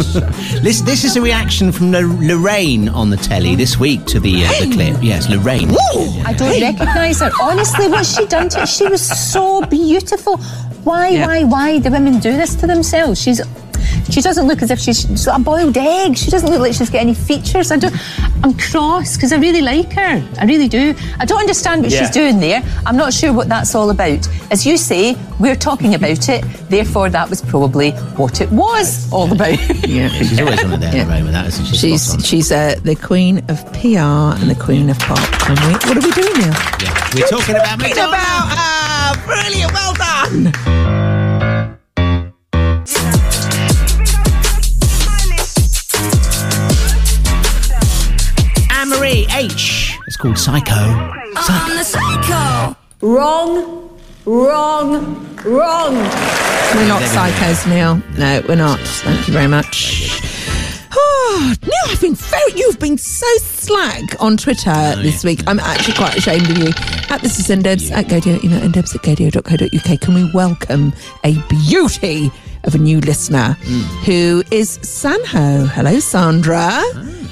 This, this is a reaction from Lo- Lorraine on the telly this week to the, uh, the clip. Yes, Lorraine. I don't recognise her. Honestly, what's she done to her? She was so beautiful. Why, Yeah. why, why do women do this to themselves? She's she doesn't look as if she's, she's got a boiled egg. She doesn't look like she's got any features. I don't. I'm cross because I really like her. I really do. I don't understand what Yeah. she's doing there. I'm not sure what that's all about. As you say, we're talking about it. Therefore, that was probably what it was all about. Yeah. She's always on it there, Lorraine, with that, isn't she? She's she's uh, the queen of PR and the queen of pop. And we, what are we doing now? Yeah, we're talking about Talking Madonna. about, brilliant, well done. Anne Marie H. It's called Psycho. I'm the psycho. Wrong, wrong, wrong. We're not psychos, Neil. No, we're not. Thank you very much. Oh, Neil, I've been very, you've been so slack on Twitter Oh, this week. I'm actually quite ashamed of you. At this is ndebs at gaydio, you know, ndebs at gaydio.co.uk. Can we welcome a beauty of a new listener Hmm. who is Sanho? Hello, Sandra.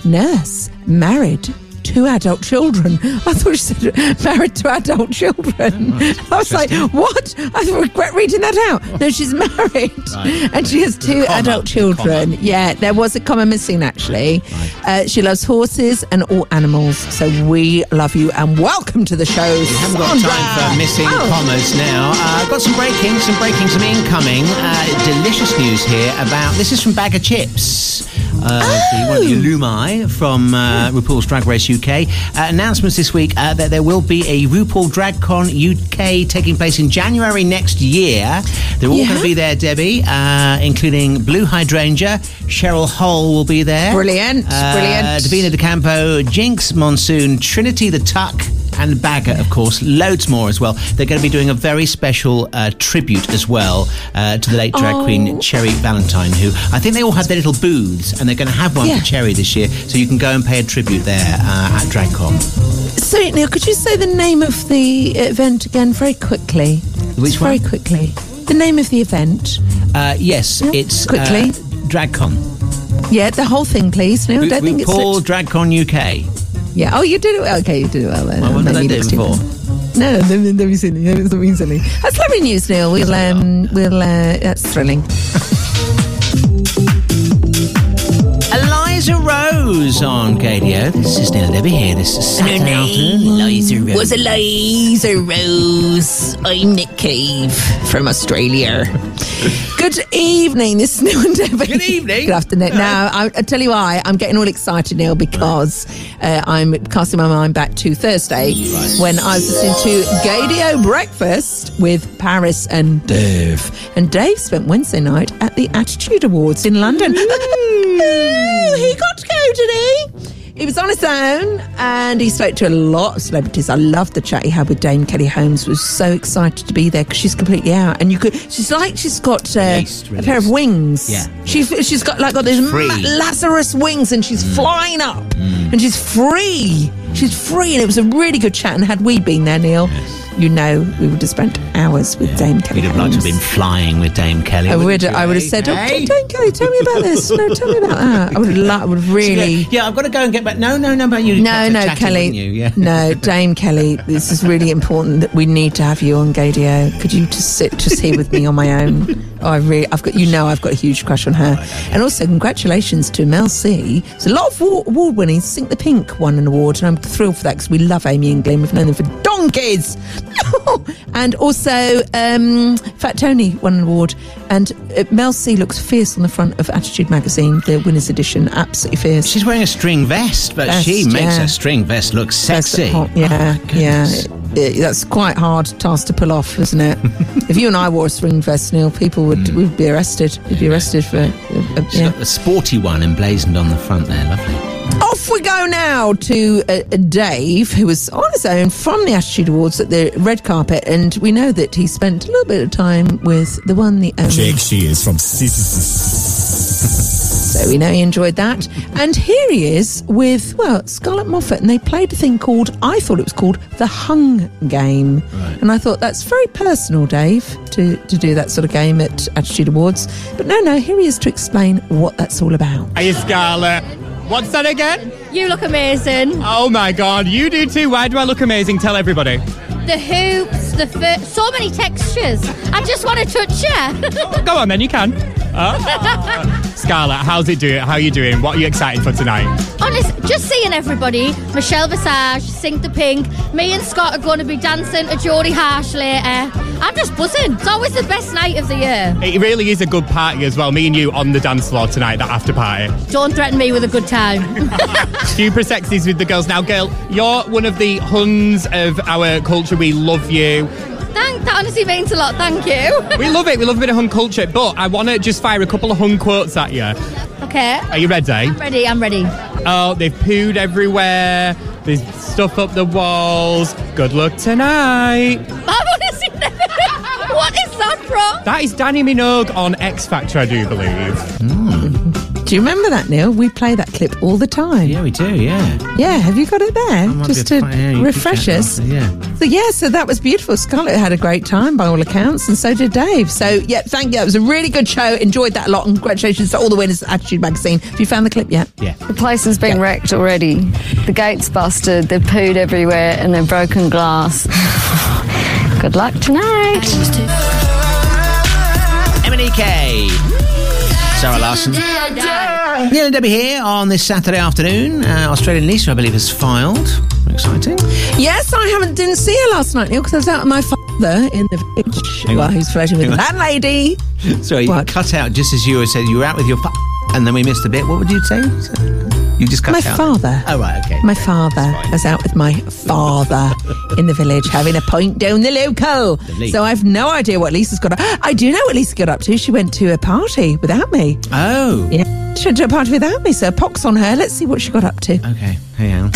Nurse, married. Two adult children. I thought she said married to adult children. Oh, I was like, what? I regret reading that out. No, she's married. Right. And she has two comma, adult children. Yeah, there was a comma missing actually. Uh, she loves horses and all animals. So we love you and welcome to the show. We haven't got time for missing Oh. commas now. Uh, I've got some breaking, some breaking, some incoming. Uh, delicious news here about this is from Baga Chipz. Uh, the, one of the alumni from uh, RuPaul's Drag Race UK. Uh, announcements this week uh, that there will be a RuPaul DragCon UK taking place in January next year. They're all Yeah. going to be there, Debbie, uh, including Blue Hydrangea. Cheryl Hole will be there. Brilliant, Uh, brilliant. Davina De Campo, Jinkx Monsoon, Trinity the Tuck, and Baga, of course. Loads more as well. They're going to be doing a very special uh, tribute as well uh, to the late drag Oh. queen Cherry Valentine, who I think they all had their little booths, and they're going to have one Yeah. for Cherry this year, so you can go and pay a tribute there uh, at DragCon. So Neil, could you say the name of the event again very quickly? Which Just one? Very quickly. The name of the event. Uh, yes, it's quickly. uh, DragCon. Yeah, the whole thing, please. Neil, don't think it's RuPaul DragCon UK. Yeah. Oh, you did it. Okay, you did it well then. Well, what did I do before? No, no, no, don't be silly. No, Don't be silly. That's lovely news, Neil. We'll, um, we'll. Uh, that's thrilling. Eliza Rose on Gaydio. This is Neil Debbie here. This is Saturday afternoon. Eliza Rose. was Eliza Rose. I'm Nick Cave from Australia. Good evening. This is Neil and Debbie. Good evening. Good afternoon. Now, I, I tell you why. I'm getting all excited, Neil, because uh, I'm casting my mind back to Thursday when I was listening to Gaydio Breakfast with Paris and Dave. And Dave spent Wednesday night at the Attitude Awards in London. his own and he spoke to a lot of celebrities. I loved the chat he had with Dame Kelly Holmes. Was so excited to be there because she's completely out, and you could. She's like she's got uh, a pair of wings. Yeah. she she's got like got these ma- Lazarus wings, and she's flying up, and she's free. She's free, and it was a really good chat. And had we been there, Neil, you know, we would have spent hours with Dame Kelly. We'd have liked to have been flying with Dame Kelly. I would. you, I would have said, "Oh, Hey? Dame Kelly, tell me about this. No, tell me about that." I would have. Li- I would have really. Yeah, I've got to go and get back. No, no, no, but you. No, no, chatting, Kelly. You? Yeah. No, Dame Kelly. This is really important that we need to have you on Gaydio. Could you just sit just here with me on my own? Oh, I really, I've got you know, I've got a huge crush on her. And also, congratulations to Mel C. There's a lot of award winners. Sink the Pink won an award, and I'm thrilled for that because we love Amy and Glenn. We've known them for donkeys. and also, um, Fat Tony won an award, and uh, Mel C looks fierce on the front of Attitude magazine, the winners edition. Absolutely fierce. She's wearing a string vest, but Vest, she makes yeah. her string vest look sexy. That's- oh, yeah, yeah. It- that's quite hard task to pull off, isn't it? if you and I wore a string vest, Neil, people would Mm. would be arrested. We'd be arrested for. Uh, uh, yeah. a sporty one emblazoned on the front there. Lovely. Off we go now to uh, Dave, who was on his own from the Attitude Awards at the red carpet, and we know that he spent a little bit of time with the one, the only. Jake Shears from So we know he enjoyed that. And here he is with, well, Scarlett Moffatt, and they played a thing called, I thought it was called The Hung Game. And I thought that's very personal, Dave, to, to do that sort of game at Attitude Awards. But no, no, here he is to explain what that's all about. Are you Scarlett? What's that again? You look amazing. Oh my god, you do too. Why do I look amazing? Tell everybody. The hoops, the foot, so many textures. I just want to touch you. Go on then, you can. Oh. Scarlett, how's it doing? How are you doing? What are you excited for tonight? Honest, just seeing everybody. Michelle Visage, Sink the Pink. Me and Scott are going to be dancing to Geordie Harsh later. I'm just buzzing. It's always the best night of the year. It really is a good party as well. Me and you on the dance floor tonight, that after party. Don't threaten me with a good time. Super sexies with the girls. Now, girl, you're one of the huns of our culture. We love you. Thank, that honestly means a lot. Thank you. We love it. We love a bit of hun culture. But I want to just fire a couple of hun quotes at you. Okay. Are you ready? I'm ready. I'm ready. Oh, they've pooed everywhere. There's stuff up the walls. Good luck tonight. I want to see that. what is that from? That is Dannii Minogue on X Factor, I do believe. Hmm. Do you remember that, Neil? We play that clip all the time. Yeah, we do, yeah. Yeah, have you got it there? Just be to fine, yeah, refresh us. after, yeah. So, yeah, so that was beautiful. Scarlett had a great time by all accounts, and so did Dave. So, yeah, thank you. It was a really good show. Enjoyed that a lot. And congratulations to all the winners at Attitude Magazine. Have you found the clip yet? Yeah. The place has been wrecked already. The gate's busted, they've pooed everywhere, and they've broken glass. Good luck tonight. MNEK. Zara Larsson. Neil and Debbie here on this Saturday afternoon. Uh, Australian Lisa, I believe, has filed. Exciting. Yes, I haven't didn't see her last night, Neil, because I was out with my father in the village Hang while on. he was flirting with a Hang on. landlady. Sorry, you cut out just as you were saying you were out with your fa- and then we missed a bit. What would you say? You just cut My out. father. Oh, right, okay. My father. Was out with my father in the village having a pint down the local. Lovely. So I've no idea what Lisa's got up. I do know what Lisa got up to. She went to a party without me. Oh. Yeah. She went to a party without me, so pox on her. Let's see what she got up to. Okay, hey, Al.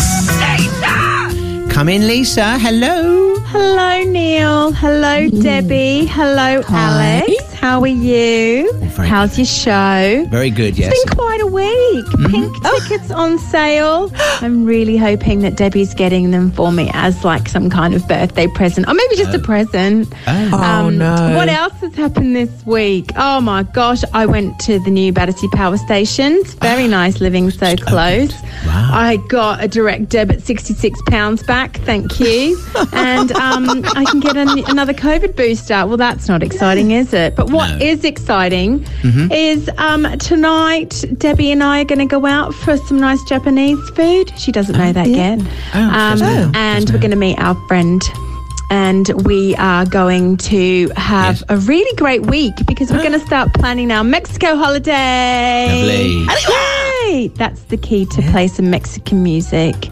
Come in, Lisa. Hello. Hello, Neil. Hello, Debbie. Hello, Alex. How are you? very How's your show? Very good, yes. It's been quite a week. Pink tickets on sale. I'm really hoping that Debbie's getting them for me as like some kind of birthday present, or maybe just a present. Um, Oh, no. What else has happened this week? Oh my gosh! I went to the new Battersea Power Stations. Very nice living so close. Wow. I got a direct debit sixty-six pounds back. Thank you. and um, I can get an, another COVID booster. Well, that's not exciting, is it? But what is exciting Mhm. is um, tonight Debbie and I are going to go out for some nice Japanese food. She doesn't know that yet. Oh, um, know. and we're going to meet our friend and we are going to have a really great week because we're going to start planning our Mexico holiday. Lovely. Yay! That's the key to play some Mexican music.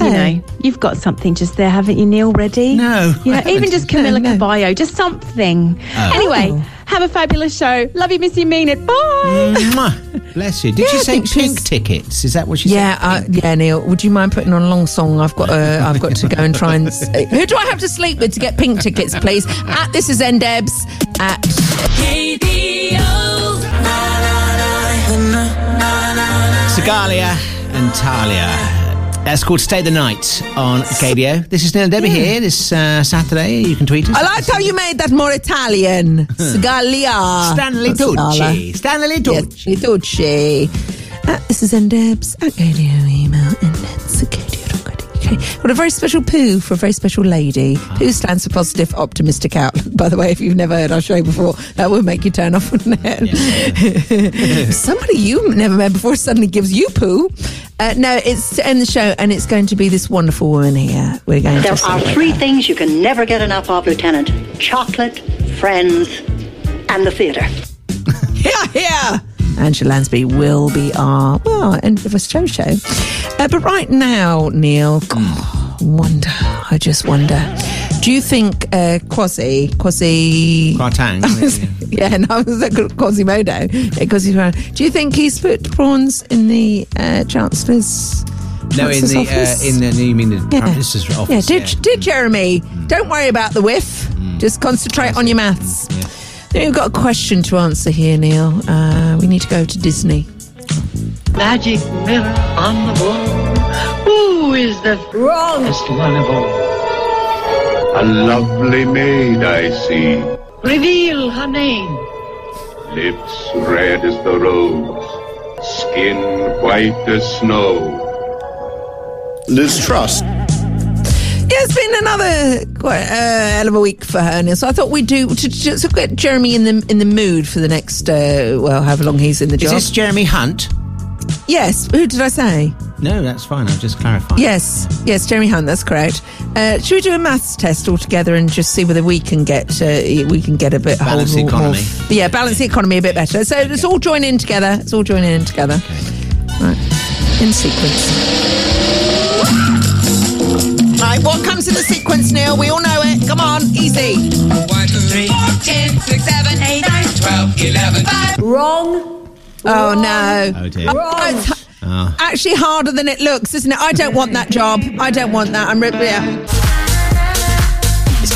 You know, you've got something just there, haven't you, Neil? Ready? No, You know, I even haven't. just Camila Cabello, just something. Oh. Anyway, Oh. have a fabulous show. Love you, miss you, mean it. Bye. Mwah. Bless you. Did Yeah, you say pink she's- tickets? Is that what she Yeah, said? uh, yeah, Neil. Would you mind putting on a long song? I've got, uh, I've got to go and try and. s- Who do I have to sleep with to get pink tickets, please? At this is Ndebs at Sagalia and Talia. That's called Stay the Night on Gaydio. This is Neil and Debbie here this uh, Saturday. You can tweet us. I like how you made that more Italian. Sgalia. Stanley Tucci. Stanley Tucci. Yes, Tucci. Uh, this is Ndebs at Gaydio Email Ndebs at Gaydio.co.uk. Got a very special poo for a very special lady. Poo stands for positive optimistic outlook. By the way, if you've never heard our show before, that would make you turn off, wouldn't it? Somebody you've never met before suddenly gives you poo. Uh, no, it's to end the show, and it's going to be this wonderful woman here. We're going There to are celebrate three things you can never get enough of, Lieutenant chocolate, friends, and the theatre. Here, here. Angela Lansbury will be our well end of a show show. Uh, but right now, Neil, God, wonder. I just wonder. Do you think uh, Quasi Quasi Kwarteng. yeah, no, I was like Quasimodo. Yeah, Quasimodo. Do you think he's put prawns in the uh, Chancellor's? No, in the uh, in the you mean the Yeah. Prime Minister's yeah, office? did, did Jeremy? Don't worry about the whiff. Just concentrate on your maths. Then We've got a question to answer here, Neil. Uh, we need to go to Disney. Magic mirror on the wall. Who is the wrongest one of all? A lovely maid I see, Reveal her name. lips red as the rose, skin white as snow. Liz Truss. It's been another quite uh, hell of a week for her, Neil. So I thought we'd do to just get Jeremy in the in the mood for the next uh, well, however long he's in the Is this Jeremy Hunt? yes. Who did I say? No, that's fine. I'll just clarify. Yes, yes, Jeremy Hunt. That's correct. Uh, should we do a maths test all together and just see whether we can get uh, we can get a bit Balance the economy. yeah, balance the economy a bit better. So let's all join in together. Let's all join in together. Right, in sequence. Right, what comes in the sequence, Neil? We all know it. Come on, easy. One, two, three, four, ten, six, seven, eight, nine, twelve, eleven, five. Wrong. Oh no. Oh dear. it's Oh. actually harder than it looks, isn't it? I don't want that job. I don't want that. I'm. Re- yeah.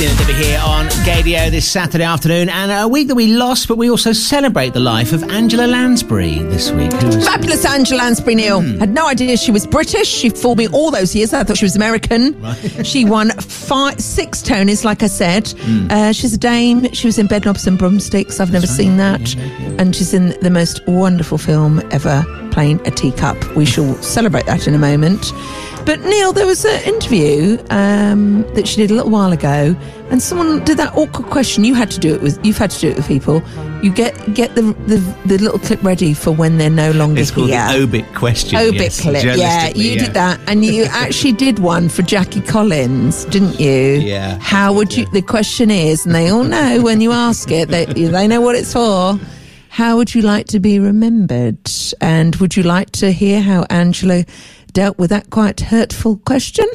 It's Neil and here on Gaydio this Saturday afternoon, and a week that we lost, but we also celebrate the life of Angela Lansbury this week. Fabulous Angela Lansbury Neil. Had no idea she was British. She fooled me all those years. I thought she was American. she won five, six Tonys, like I said. Uh, she's a dame. She was in Bedknobs and Broomsticks. I've never seen that. And she's in the most wonderful film ever, playing a teacup. We shall celebrate that in a moment. But Neil, there was an interview um, that she did a little while ago, and someone did that awkward question. You had to do it with. You've had to do it with people. You get get the the, the little clip ready for when they're no longer It's called here. the obit question. Obit yes, clip, yeah. You did that, and you actually did one for Jackie Collins, didn't you? Yeah. How would you? The question is, and they all know when you ask it, they they know what it's for. How would you like to be remembered? And would you like to hear how Angela dealt with that quite hurtful question?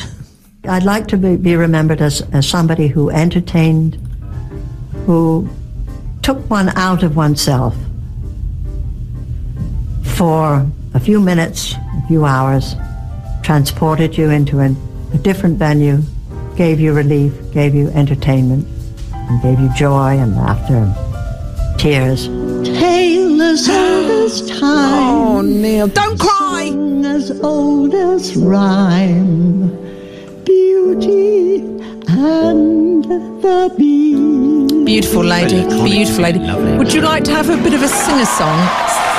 I'd like to be, be remembered as, as somebody who entertained, who took one out of oneself for a few minutes, a few hours, transported you into an, a different venue, gave you relief, gave you entertainment, and gave you joy and laughter and tears. Tale as time. Oh, Neil, don't cry. Song as old as rhyme. Beauty and the Beast. Beautiful lady, beautiful lady. Lovely. Would you like to have a bit of a sing-a-song,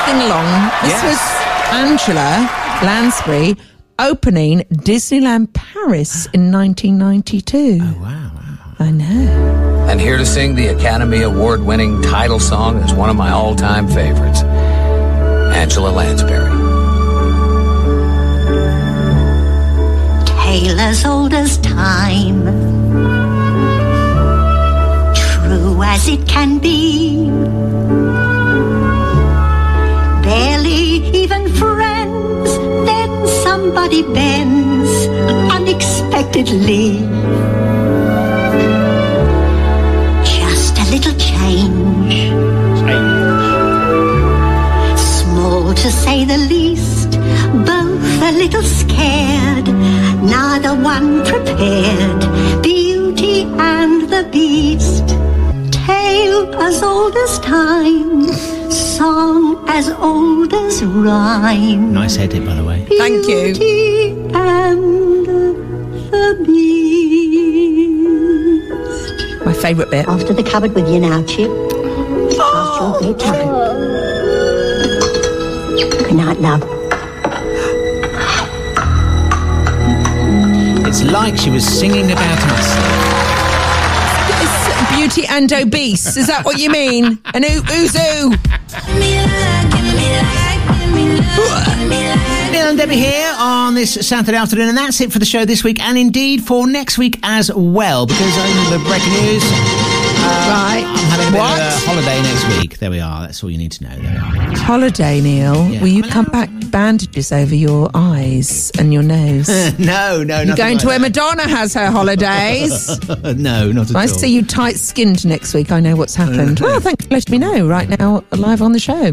sing-along? This Yes. was Angela Lansbury opening Disneyland Paris in 1992. Oh wow! I know. And here to sing the Academy Award winning title song is one of my all time favorites Angela Lansbury. Tale as old as time. true as it can be. Barely even friends, then somebody bends unexpectedly. Just a little change. Neither one prepared. Beauty and the Beast, tale as old as time, song as old as rhyme. Nice edit, by the way. Thank you. Beauty and the Beast. My favourite bit. After the cupboard with you now, Chip. Oh. Past your bedtime. Good night, love. It's like she was singing about us. It's beauty and obese. Is that what you mean? And who, who's who? Neil and Debbie here on this Saturday afternoon, and that's it for the show this week, and indeed for next week as well. Because over the breaking news, uh, Right. I'm having a bit What? of a holiday next week. There we are. That's all you need to know. There. Holiday, Neil. Yeah. Will you come back bandages over your eyes and your nose? no, no, You're going like to where Madonna has her holidays. no, not at I all. I see you tight skinned next week. I know what's happened. well, thanks for letting me know right now, live on the show.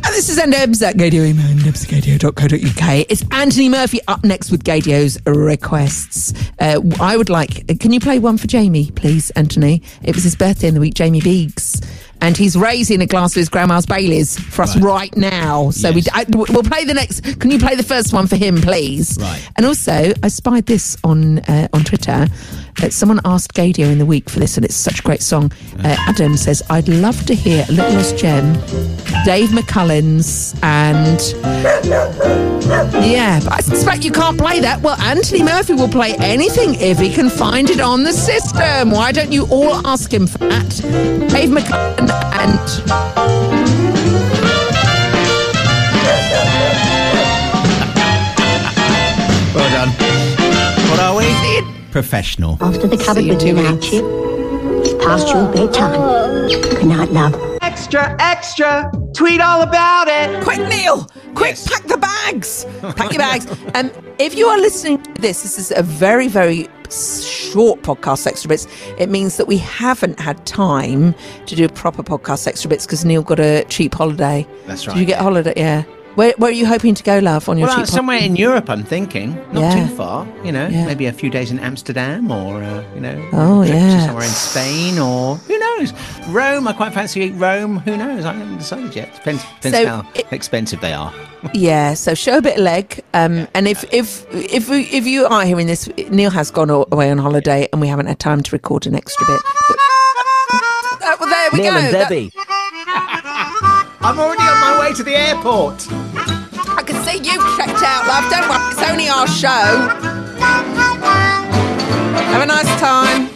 And this is Endebs at Gaydio email, ndebs@gaydio.co.uk. It's Anthony Murphy up next with Gaydio's requests. Uh, I would like, can you play one for Jamie, please, Anthony? It was his birthday in the week, Jamie Beeks. And he's raising a glass of his grandma's Baileys for us right, now. So we, I, we'll play the next. Can you play the first one for him, please? Right. And also, I spied this on uh, on Twitter. Uh, someone asked Gaydio in the week for this, and it's such a great song. Uh, Adam says, "I'd love to hear a Little Lost Gem, Dave McCullins, and yeah, but I suspect you can't play that. Well, Anthony Murphy will play anything if he can find it on the system. Why don't you all ask him for that? Dave McCullen and." Well done. What are we? Professional. Off to the cupboard with you now, Chip. It's past your bedtime. Good night, love. Extra, extra. Tweet all about it. Quick, Neil! Quick, pack the bags! Pack your bags. Um, if you are listening to this, this is a very, very short podcast, Extra Bits. It means that we haven't had time to do a proper podcast, Extra Bits, because Neil got a cheap holiday. That's right. Did you get a holiday? Yeah. Where, where are you hoping to go, love, on your Well, cheap uh, somewhere in Europe, I'm thinking. Not Yeah. too far, you know. Yeah. Maybe a few days in Amsterdam or, uh, you know, Oh, a trip to yeah. somewhere in Spain or who knows? Rome. I quite fancy Rome. Who knows? I haven't decided yet. Depends, depends So how expensive they are. Yeah, so show a bit of leg. Um, and if if if we, if you are hearing this, Neil has gone away on holiday, and we haven't had time to record an extra bit. But, Uh, well, there we Neil go. and That- Debbie. I'm already on my way to the airport. I can see you checked out, love. Don't worry, it's only our show. Have a nice time.